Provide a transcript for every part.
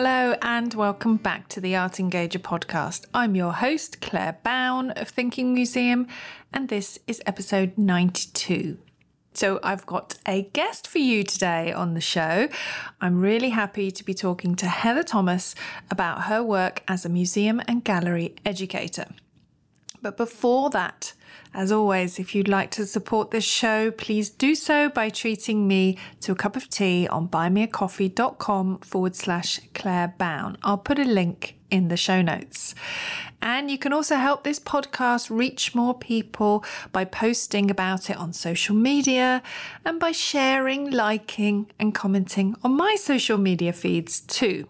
Hello, and welcome back to the Art Engager podcast. I'm your host, Claire Bown of Thinking Museum, and this is episode 92. So, I've got a guest for you today on the show. I'm really happy to be talking to Heather Thomas about her work as a museum and gallery educator. But before that, as always, if you'd like to support this show, please do so by treating me to a cup of tea on buymeacoffee.com forward slash Claire Bown. I'll put a link in the show notes. And you can also help this podcast reach more people by posting about it on social media and by sharing, liking, and commenting on my social media feeds too.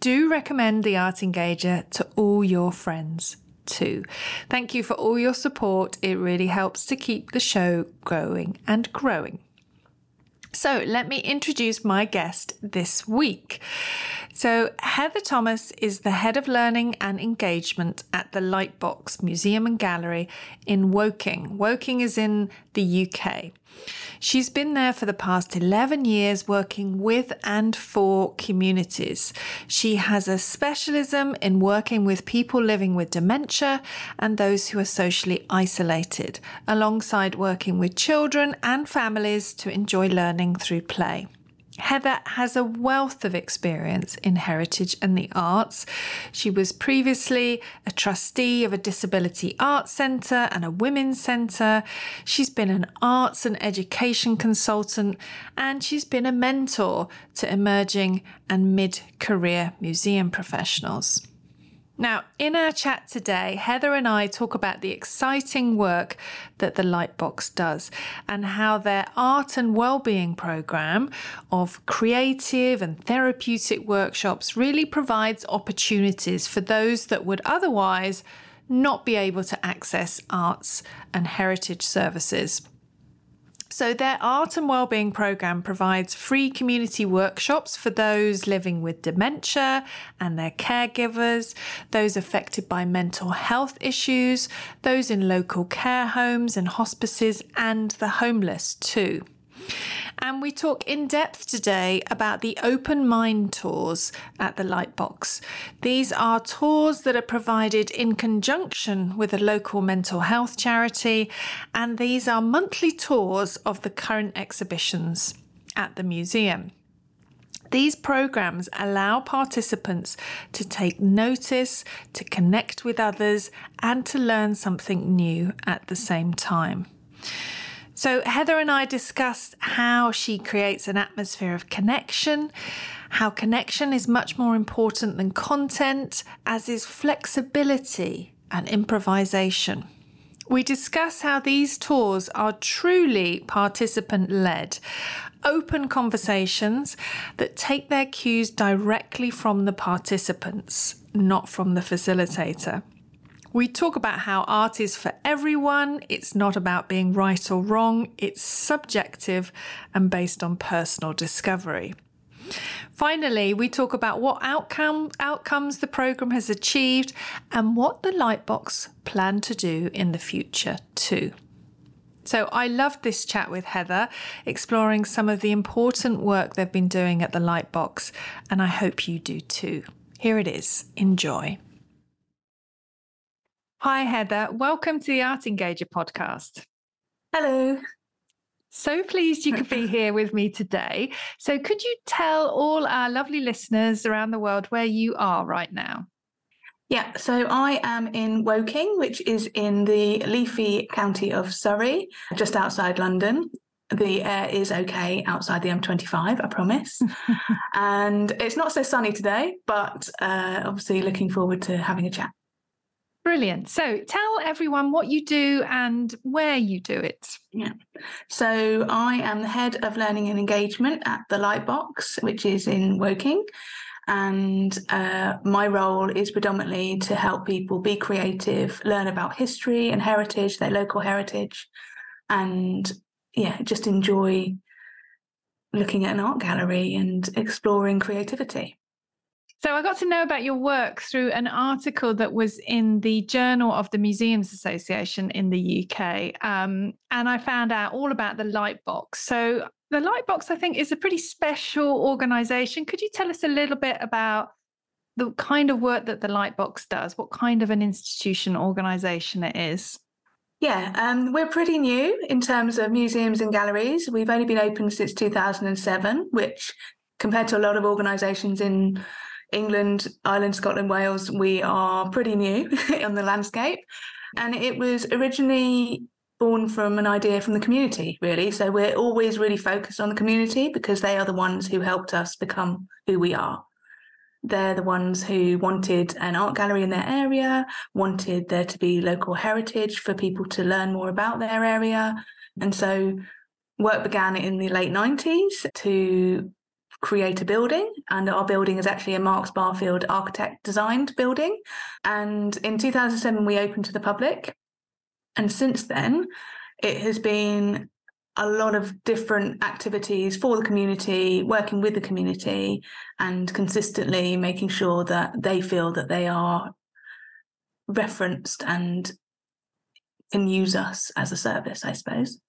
Do recommend the Art Engager to all your friends too. Thank you for all your support. It really helps to keep the show going and growing. So, let me introduce my guest this week. So, Heather Thomas is the head of learning and engagement at the Lightbox Museum and Gallery in Woking. Woking is in the UK. She's been there for the past 11 years working with and for communities. She has a specialism in working with people living with dementia and those who are socially isolated, alongside working with children and families to enjoy learning through play. Heather has a wealth of experience in heritage and the arts. She was previously a trustee of a disability arts centre and a women's centre. She's been an arts and education consultant and she's been a mentor to emerging and mid career museum professionals. Now, in our chat today, Heather and I talk about the exciting work that the Lightbox does and how their art and well-being program of creative and therapeutic workshops really provides opportunities for those that would otherwise not be able to access arts and heritage services. So, their art and wellbeing program provides free community workshops for those living with dementia and their caregivers, those affected by mental health issues, those in local care homes and hospices, and the homeless too. And we talk in depth today about the open mind tours at the Lightbox. These are tours that are provided in conjunction with a local mental health charity, and these are monthly tours of the current exhibitions at the museum. These programs allow participants to take notice, to connect with others, and to learn something new at the same time. So, Heather and I discussed how she creates an atmosphere of connection, how connection is much more important than content, as is flexibility and improvisation. We discuss how these tours are truly participant led, open conversations that take their cues directly from the participants, not from the facilitator. We talk about how art is for everyone. It's not about being right or wrong, it's subjective and based on personal discovery. Finally, we talk about what outcome, outcomes the programme has achieved and what the Lightbox plan to do in the future, too. So, I loved this chat with Heather, exploring some of the important work they've been doing at the Lightbox, and I hope you do too. Here it is. Enjoy. Hi, Heather. Welcome to the Art Engager podcast. Hello. So pleased you could be here with me today. So, could you tell all our lovely listeners around the world where you are right now? Yeah, so I am in Woking, which is in the leafy county of Surrey, just outside London. The air is okay outside the M25, I promise. and it's not so sunny today, but uh, obviously looking forward to having a chat. Brilliant. So tell everyone what you do and where you do it. Yeah. So I am the head of learning and engagement at the Lightbox, which is in Woking. And uh, my role is predominantly to help people be creative, learn about history and heritage, their local heritage, and yeah, just enjoy looking at an art gallery and exploring creativity. So I got to know about your work through an article that was in the Journal of the Museums Association in the UK. Um, and I found out all about the Lightbox. So the Lightbox, I think, is a pretty special organization. Could you tell us a little bit about the kind of work that the Lightbox does? What kind of an institution organization it is? Yeah, um, we're pretty new in terms of museums and galleries. We've only been open since 2007, which compared to a lot of organisations in England, Ireland, Scotland, Wales, we are pretty new on the landscape. And it was originally born from an idea from the community, really. So we're always really focused on the community because they are the ones who helped us become who we are. They're the ones who wanted an art gallery in their area, wanted there to be local heritage for people to learn more about their area. And so work began in the late 90s to create a building. And our building is actually a Marks Barfield architect designed building. And in 2007, we opened to the public. And since then, it has been a lot of different activities for the community, working with the community, and consistently making sure that they feel that they are referenced and can use us as a service, I suppose.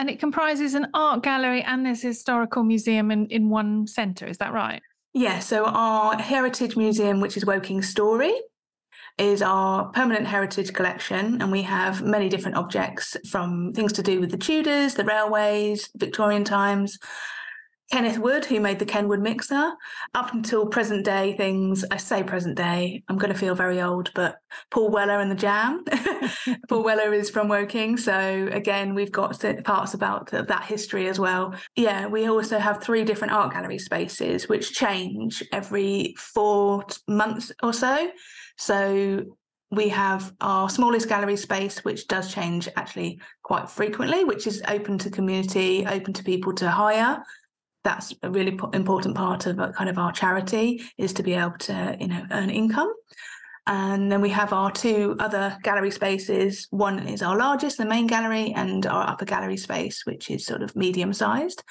And it comprises an art gallery and this historical museum in, in one centre, is that right? Yeah, so our heritage museum, which is Woking Story, is our permanent heritage collection, and we have many different objects from things to do with the Tudors, the railways, Victorian times. Kenneth Wood, who made the Kenwood mixer, up until present day things. I say present day, I'm going to feel very old, but Paul Weller and the Jam. Paul Weller is from Woking. So, again, we've got parts about that history as well. Yeah, we also have three different art gallery spaces, which change every four months or so. So we have our smallest gallery space, which does change actually quite frequently, which is open to community, open to people to hire. That's a really important part of kind of our charity is to be able to, you know, earn income. And then we have our two other gallery spaces. One is our largest, the main gallery, and our upper gallery space, which is sort of medium sized.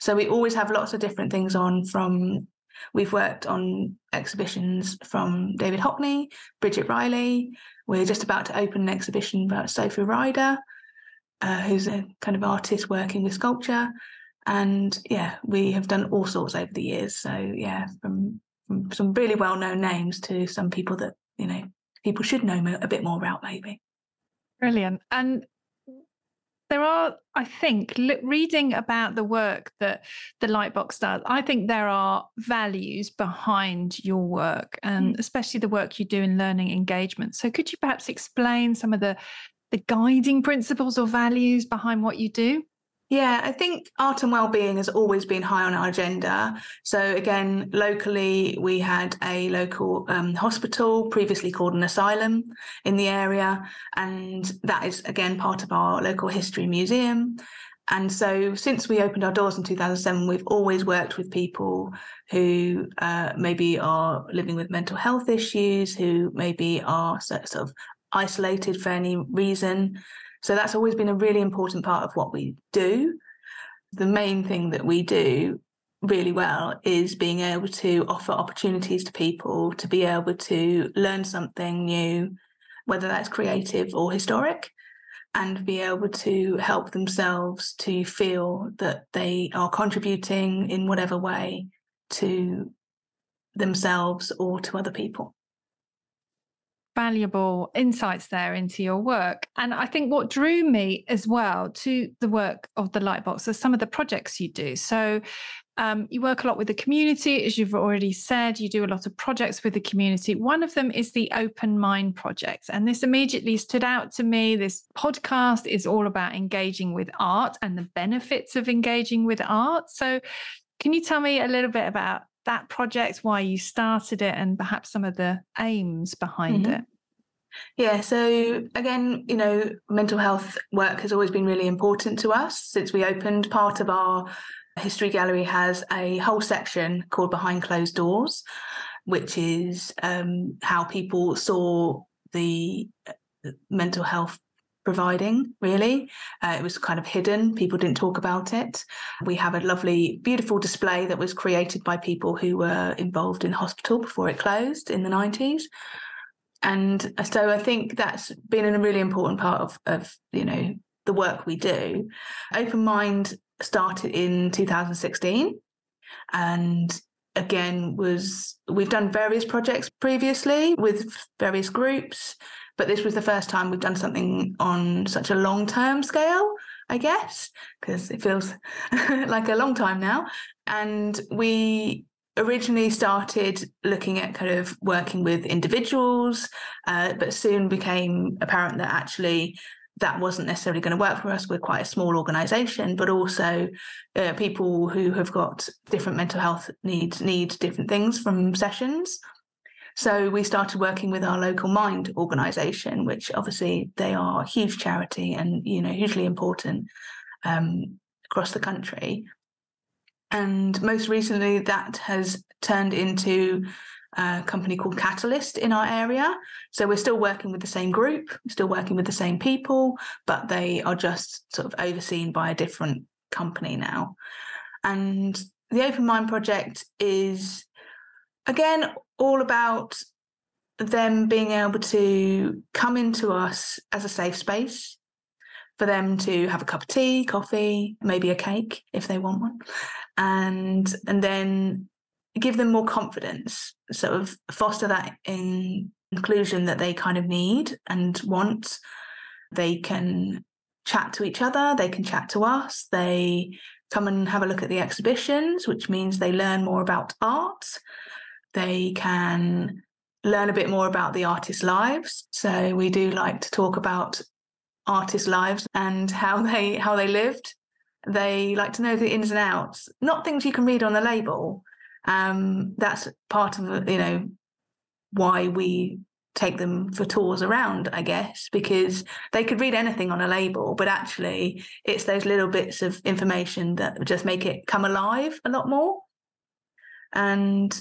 So we always have lots of different things on from We've worked on exhibitions from David Hockney, Bridget Riley. We're just about to open an exhibition about Sophie Ryder, uh, who's a kind of artist working with sculpture. And yeah, we have done all sorts over the years. So yeah, from, from some really well known names to some people that, you know, people should know a bit more about maybe. Brilliant. And there are, I think, reading about the work that the Lightbox does, I think there are values behind your work, and mm. especially the work you do in learning engagement. So, could you perhaps explain some of the the guiding principles or values behind what you do? Yeah, I think art and well-being has always been high on our agenda. So again, locally, we had a local um, hospital, previously called an asylum, in the area, and that is again part of our local history museum. And so, since we opened our doors in 2007, we've always worked with people who uh, maybe are living with mental health issues, who maybe are sort of isolated for any reason. So that's always been a really important part of what we do. The main thing that we do really well is being able to offer opportunities to people to be able to learn something new, whether that's creative or historic, and be able to help themselves to feel that they are contributing in whatever way to themselves or to other people valuable insights there into your work. And I think what drew me as well to the work of the Lightbox are some of the projects you do. So um, you work a lot with the community, as you've already said. You do a lot of projects with the community. One of them is the Open Mind Project. And this immediately stood out to me. This podcast is all about engaging with art and the benefits of engaging with art. So, can you tell me a little bit about that project, why you started it, and perhaps some of the aims behind mm-hmm. it? Yeah, so again, you know, mental health work has always been really important to us since we opened. Part of our history gallery has a whole section called Behind Closed Doors, which is um, how people saw the uh, mental health providing, really. Uh, it was kind of hidden, people didn't talk about it. We have a lovely, beautiful display that was created by people who were involved in hospital before it closed in the 90s. And so I think that's been a really important part of, of you know, the work we do. Open Mind started in 2016 and again was we've done various projects previously with various groups but this was the first time we've done something on such a long term scale i guess because it feels like a long time now and we originally started looking at kind of working with individuals uh, but soon became apparent that actually that wasn't necessarily going to work for us. We're quite a small organization, but also uh, people who have got different mental health needs need different things from sessions. So we started working with our local Mind organization, which obviously they are a huge charity and you know hugely important um, across the country. And most recently, that has turned into a company called Catalyst in our area. So we're still working with the same group, still working with the same people, but they are just sort of overseen by a different company now. And the Open Mind Project is, again, all about them being able to come into us as a safe space for them to have a cup of tea, coffee, maybe a cake if they want one, and and then give them more confidence, sort of foster that in inclusion that they kind of need and want. They can chat to each other, they can chat to us, they come and have a look at the exhibitions, which means they learn more about art. They can learn a bit more about the artists' lives. So we do like to talk about artists' lives and how they how they lived. They like to know the ins and outs, not things you can read on the label, um, that's part of you know why we take them for tours around, I guess, because they could read anything on a label, but actually it's those little bits of information that just make it come alive a lot more. And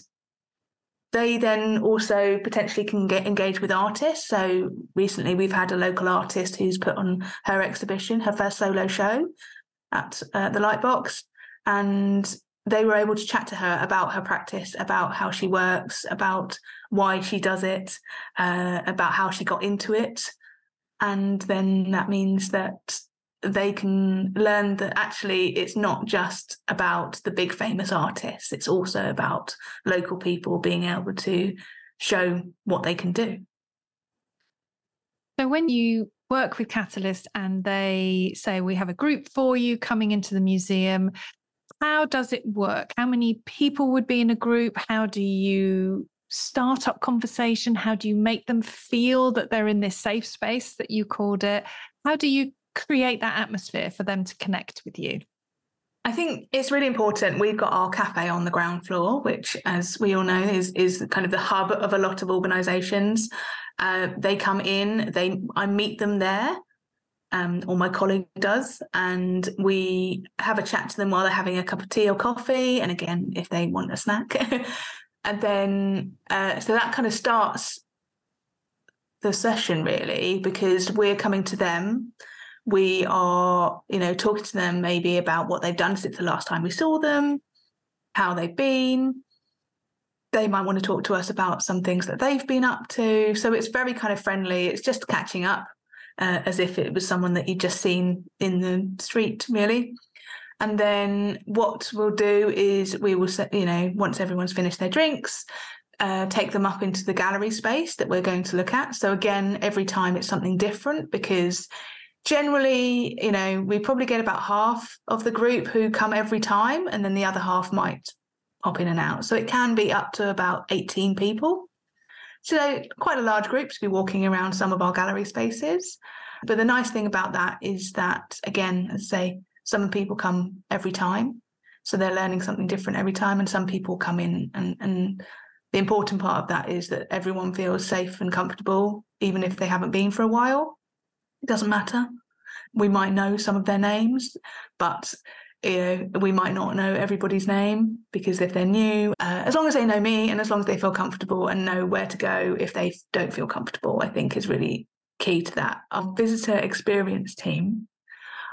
they then also potentially can get engaged with artists. So recently we've had a local artist who's put on her exhibition, her first solo show at uh, the Lightbox. And they were able to chat to her about her practice, about how she works, about why she does it, uh, about how she got into it. And then that means that they can learn that actually it's not just about the big famous artists, it's also about local people being able to show what they can do. So when you work with Catalyst and they say we have a group for you coming into the museum how does it work? How many people would be in a group? How do you start up conversation? How do you make them feel that they're in this safe space that you called it? How do you create that atmosphere for them to connect with you? I think it's really important. We've got our cafe on the ground floor, which, as we all know, is is kind of the hub of a lot of organisations. Uh, they come in, they I meet them there, um, or my colleague does, and we have a chat to them while they're having a cup of tea or coffee, and again, if they want a snack, and then uh, so that kind of starts the session really because we're coming to them. We are, you know, talking to them maybe about what they've done since the last time we saw them, how they've been. They might want to talk to us about some things that they've been up to. So it's very kind of friendly. It's just catching up uh, as if it was someone that you'd just seen in the street, really. And then what we'll do is we will, you know, once everyone's finished their drinks, uh, take them up into the gallery space that we're going to look at. So again, every time it's something different because generally, you know, we probably get about half of the group who come every time, and then the other half might pop in and out. So it can be up to about 18 people. So quite a large group to be walking around some of our gallery spaces. But the nice thing about that is that, again, as I say, some people come every time. So they're learning something different every time. And some people come in and, and the important part of that is that everyone feels safe and comfortable, even if they haven't been for a while. It doesn't matter. We might know some of their names, but you know, we might not know everybody's name because if they're new, uh, as long as they know me and as long as they feel comfortable and know where to go if they don't feel comfortable, I think is really key to that. Our visitor experience team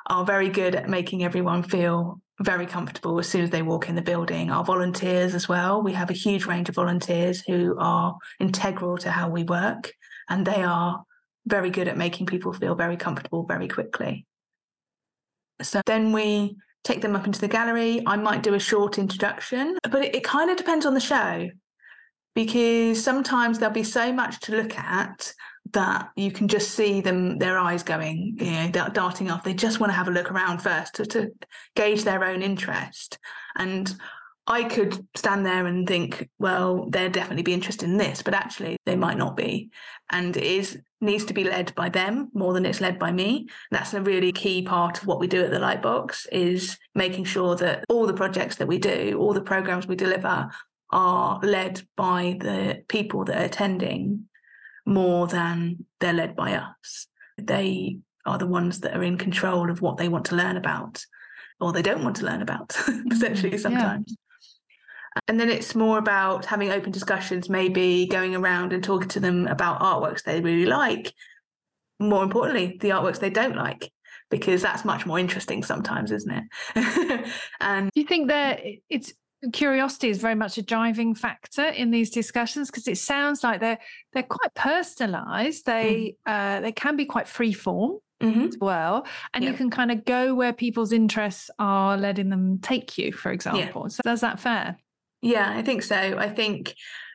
are very good at making everyone feel very comfortable as soon as they walk in the building. Our volunteers as well. We have a huge range of volunteers who are integral to how we work, and they are very good at making people feel very comfortable very quickly. So then we take them up into the gallery. I might do a short introduction, but it, it kind of depends on the show because sometimes there'll be so much to look at that you can just see them their eyes going you know darting off they just want to have a look around first to, to gauge their own interest and I could stand there and think, well, they'll definitely be interested in this, but actually they might not be. And it is needs to be led by them more than it's led by me. That's a really key part of what we do at the Lightbox is making sure that all the projects that we do, all the programs we deliver are led by the people that are attending more than they're led by us. They are the ones that are in control of what they want to learn about or they don't want to learn about, potentially mm, sometimes. And then it's more about having open discussions, maybe going around and talking to them about artworks they really like. More importantly, the artworks they don't like, because that's much more interesting sometimes, isn't it? and do you think that it's curiosity is very much a driving factor in these discussions because it sounds like they're they're quite personalized they mm. uh, they can be quite free form mm-hmm. as well and yeah. you can kind of go where people's interests are letting them take you for example yeah. so does that fair yeah i think so i think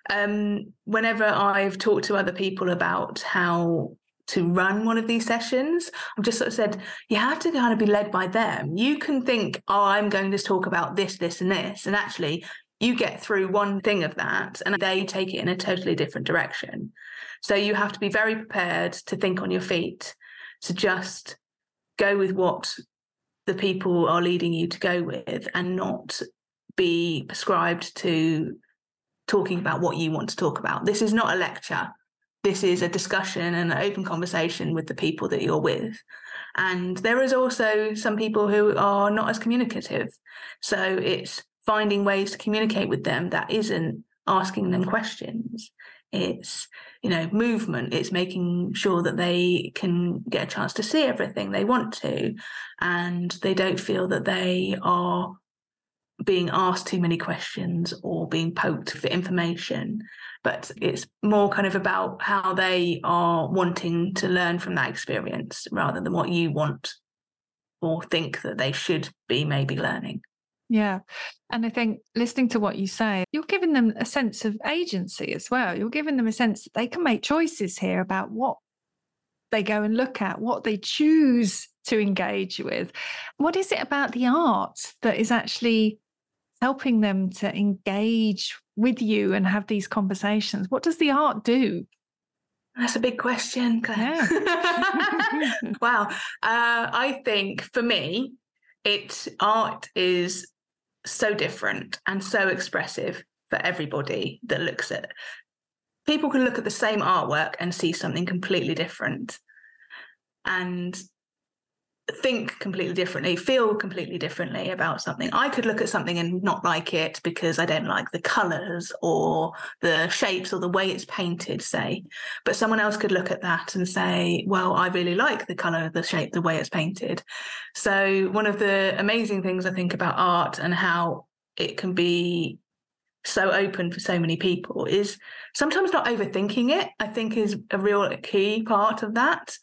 um, whenever i've talked to other people about how to run one of these sessions. I've just sort of said, you have to kind of be led by them. You can think, oh, I'm going to talk about this, this, and this. And actually, you get through one thing of that and they take it in a totally different direction. So you have to be very prepared to think on your feet, to just go with what the people are leading you to go with and not be prescribed to talking about what you want to talk about. This is not a lecture this is a discussion and an open conversation with the people that you're with. And there is also some people who are not as communicative. So it's finding ways to communicate with them that isn't asking them questions. It's, you know, movement. It's making sure that they can get a chance to see everything they want to. And they don't feel that they are being asked too many questions or being poked for information but it's more kind of about how they are wanting to learn from that experience rather than what you want or think that they should be maybe learning. Yeah. And I think listening to what you say, you're giving them a sense of agency as well. You're giving them a sense that they can make choices here about what they go and look at, what they choose to engage with. What is it about the art that is actually helping them to engage with you and have these conversations? What does the art do? That's a big question, Claire. Yeah. wow. Uh, I think for me, it art is so different and so expressive for everybody that looks at it. People can look at the same artwork and see something completely different. And think completely differently, feel completely differently about something. I could look at something and not like it because I don't like the colors or the shapes or the way it's painted, say. But someone else could look at that and say, well, I really like the color, the shape, the way it's painted. So, one of the amazing things I think about art and how it can be so open for so many people is sometimes not overthinking it, I think is a real key part of that.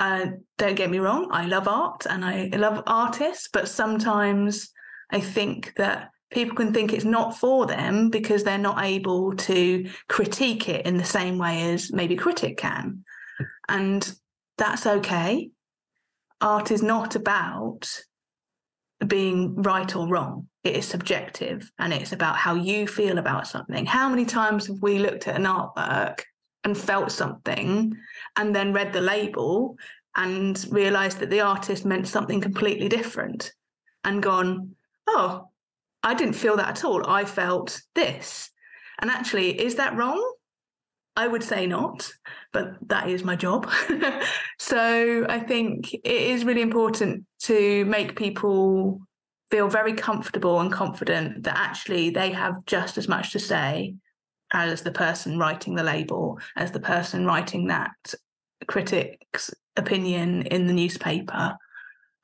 Uh, don't get me wrong, I love art and I love artists, but sometimes I think that people can think it's not for them because they're not able to critique it in the same way as maybe critic can. And that's okay. Art is not about being right or wrong. It is subjective and it's about how you feel about something. How many times have we looked at an artwork and felt something and then read the label and realized that the artist meant something completely different and gone, oh, I didn't feel that at all. I felt this. And actually, is that wrong? I would say not, but that is my job. so I think it is really important to make people feel very comfortable and confident that actually they have just as much to say as the person writing the label, as the person writing that critic's opinion in the newspaper,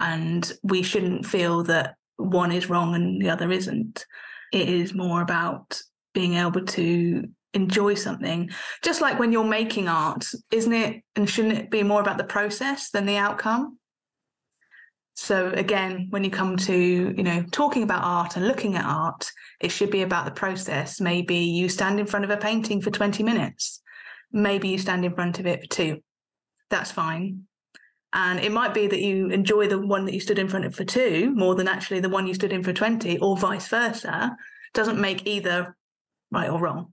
and we shouldn't feel that one is wrong and the other isn't. It is more about being able to enjoy something. Just like when you're making art, isn't it? And shouldn't it be more about the process than the outcome? So again, when you come to, you know, talking about art and looking at art, it should be about the process. Maybe you stand in front of a painting for 20 minutes. Maybe you stand in front of it for two. That's fine. And it might be that you enjoy the one that you stood in front of for two more than actually the one you stood in for 20, or vice versa. Doesn't make either right or wrong.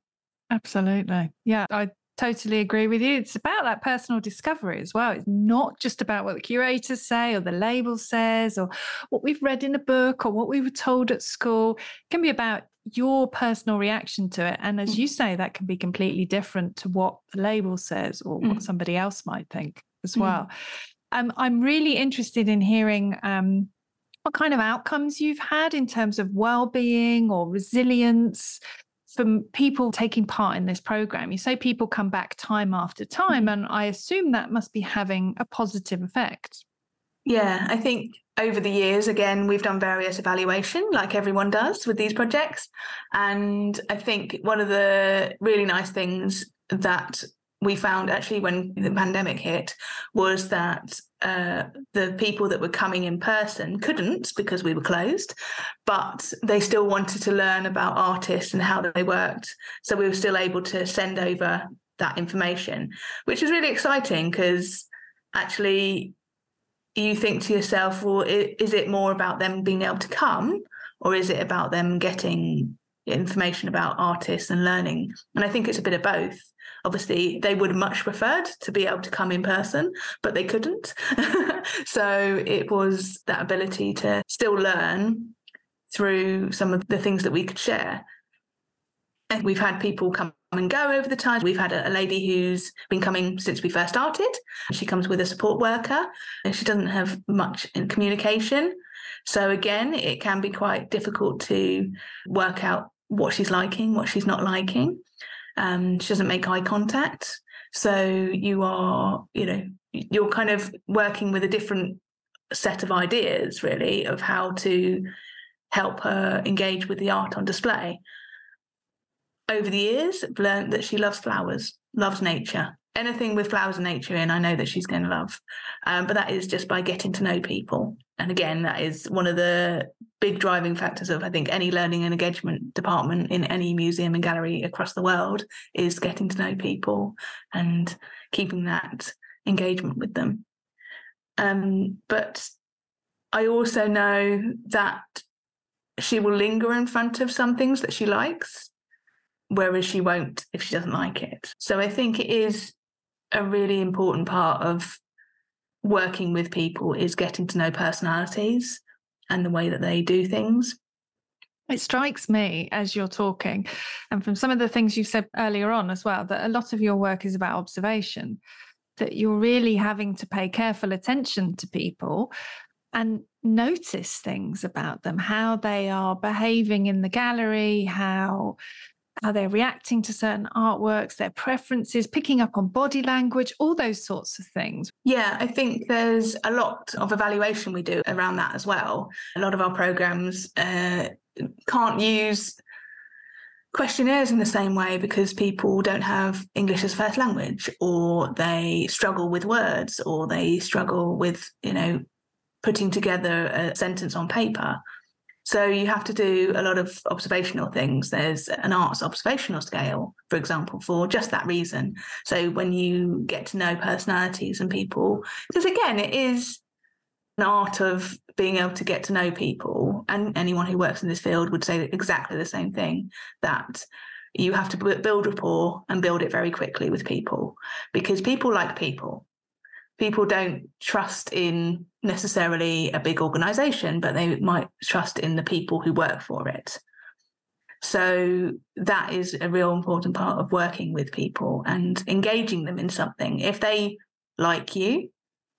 Absolutely. Yeah, I totally agree with you. It's about that personal discovery as well. It's not just about what the curators say or the label says or what we've read in a book or what we were told at school. It can be about your personal reaction to it. And as mm. you say, that can be completely different to what the label says or mm. what somebody else might think as mm. well. Um, I'm really interested in hearing um, what kind of outcomes you've had in terms of well-being or resilience from people taking part in this program. You say people come back time after time, mm-hmm. and I assume that must be having a positive effect. Yeah, I think over the years, again, we've done various evaluation, like everyone does with these projects. And I think one of the really nice things that we found actually when the pandemic hit was that uh, the people that were coming in person couldn't because we were closed, but they still wanted to learn about artists and how they worked. So we were still able to send over that information, which was really exciting because actually you think to yourself, well, is it more about them being able to come or is it about them getting information about artists and learning? And I think it's a bit of both obviously they would much preferred to be able to come in person but they couldn't so it was that ability to still learn through some of the things that we could share and we've had people come and go over the time. We've had a, a, lady who's been coming since we first started. She comes with a support worker and she doesn't have much in communication. So again, it can be quite difficult to work out what she's liking, what she's not liking. Um, she doesn't make eye contact. So you are, you know, you're kind of working with a different set of ideas, really, of how to help her engage with the art on display. Over the years, learned that she loves flowers, loves nature anything with flowers and nature in, I know that she's going to love. Um, but that is just by getting to know people. And again, that is one of the big driving factors of, I think, any learning and engagement department in any museum and gallery across the world is getting to know people and keeping that engagement with them. Um, but I also know that she will linger in front of some things that she likes whereas she won't if she doesn't like it. So I think it is a really important part of working with people is getting to know personalities and the way that they do things. It strikes me as you're talking, and from some of the things you said earlier on as well, that a lot of your work is about observation, that you're really having to pay careful attention to people and notice things about them, how they are behaving in the gallery, how how they're reacting to certain artworks, their preferences, picking up on body language, all those sorts of things. Yeah, I think there's a lot of evaluation we do around that as well. A lot of our programs uh, can't use questionnaires in the same way because people don't have English as first language or they struggle with words or they struggle with, you know, putting together a sentence on paper. So you have to do a lot of observational things. There's an arts observational scale, for example, for just that reason. So when you get to know personalities and people, because again, it is an art of being able to get to know people, and anyone who works in this field would say exactly the same thing that you have to build rapport and build it very quickly with people because people like people people don't trust in necessarily a big organization, but they might trust in the people who work for it. So that is a real important part of working with people and engaging them in something. If they like you,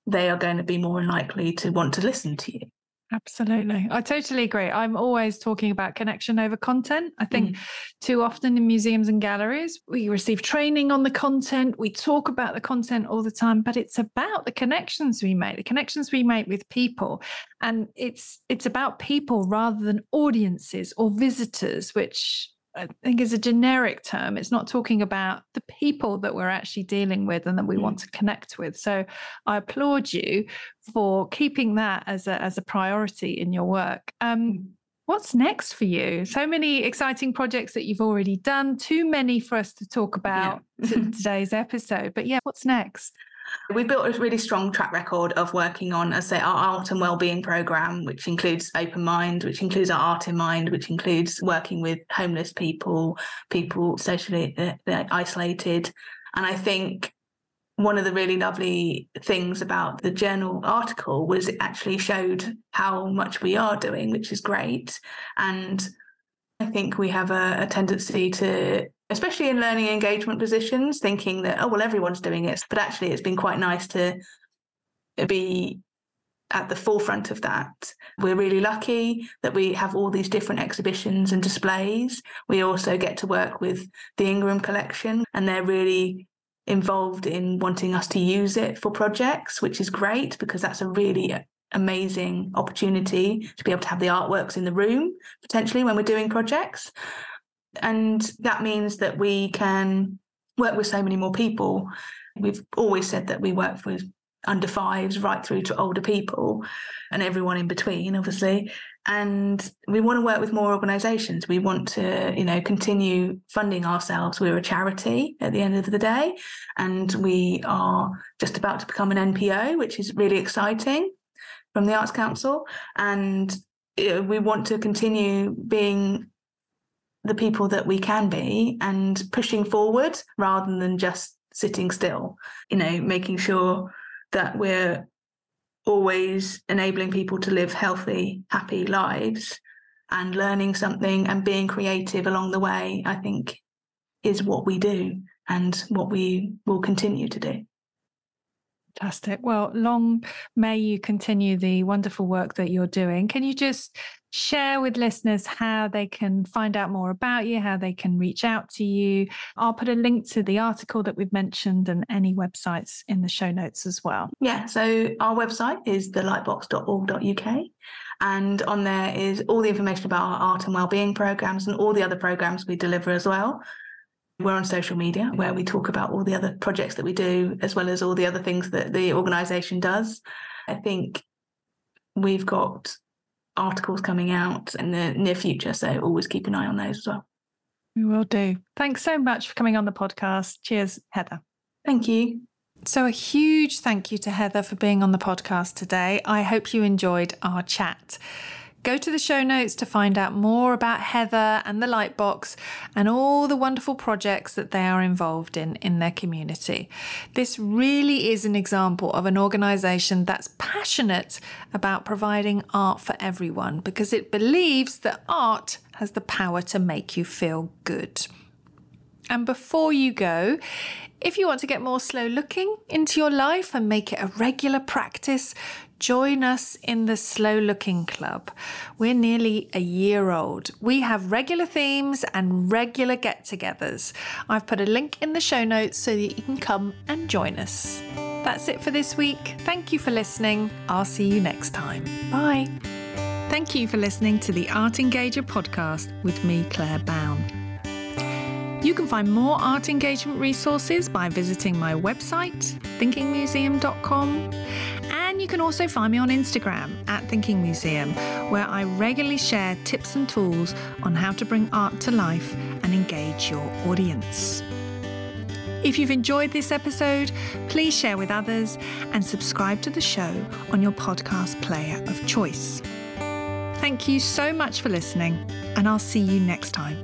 they are going to be more likely to want to listen to you. Absolutely. I totally agree. I'm always talking about connection over content. I think mm. too often in museums and galleries, we receive training on the content, we talk about the content all the time, but it's about the connections we make, the connections we make with people. And it's it's about people rather than audiences or visitors, which I think is a generic term. It's not talking about the people that we're actually dealing with and that we mm. want to connect with. So I applaud you for keeping that as a as a priority in your work. Um, what's next for you? So many exciting projects that you've already done. Too many for us to talk about yeah. today's episode. But yeah, what's next? We've built a really strong track record of working on, as I say, our art and wellbeing program, which includes Open Mind, which includes our Art in Mind, which includes working with homeless people, people socially uh, isolated. And I think one of the really lovely things about the journal article was it actually showed how much we are doing, which is great. And I think we have a, a tendency to especially in learning engagement positions, thinking that, oh, well, everyone's doing it. But actually, it's been quite nice to be at the forefront of that. We're really lucky that we have all these different exhibitions and displays. We also get to work with the Ingram collection, and they're really involved in wanting us to use it for projects, which is great because that's a really amazing opportunity to be able to have the artworks in the room potentially when we're doing projects. And that means that we can work with so many more people. We've always said that we work with under fives right through to older people and everyone in between, obviously. And we want to work with more organizations. We want to, you know, continue funding ourselves. We're a charity at the end of the day. And we are just about to become an NPO, which is really exciting from the Arts Council. And we want to continue being the people that we can be and pushing forward rather than just sitting still, you know, making sure that we're always enabling people to live healthy, happy lives and learning something and being creative along the way, I think is what we do and what we will continue to do. Fantastic. Well, long may you continue the wonderful work that you're doing. Can you just share with listeners how they can find out more about you, how they can reach out to you? I'll put a link to the article that we've mentioned and any websites in the show notes as well. Yeah. So our website is thelightbox.org.uk. And on there is all the information about our art and wellbeing programs and all the other programs we deliver as well. We're on social media where we talk about all the other projects that we do, as well as all the other things that the organisation does. I think we've got articles coming out in the near future, so always keep an eye on those as well. We will do. Thanks so much for coming on the podcast. Cheers, Heather. Thank you. So, a huge thank you to Heather for being on the podcast today. I hope you enjoyed our chat. Go to the show notes to find out more about Heather and the Lightbox and all the wonderful projects that they are involved in in their community. This really is an example of an organisation that's passionate about providing art for everyone because it believes that art has the power to make you feel good. And before you go, if you want to get more slow looking into your life and make it a regular practice, join us in the Slow Looking Club. We're nearly a year old. We have regular themes and regular get togethers. I've put a link in the show notes so that you can come and join us. That's it for this week. Thank you for listening. I'll see you next time. Bye. Thank you for listening to the Art Engager podcast with me, Claire Bown. You can find more art engagement resources by visiting my website, thinkingmuseum.com. And you can also find me on Instagram at Thinking Museum, where I regularly share tips and tools on how to bring art to life and engage your audience. If you've enjoyed this episode, please share with others and subscribe to the show on your podcast player of choice. Thank you so much for listening, and I'll see you next time.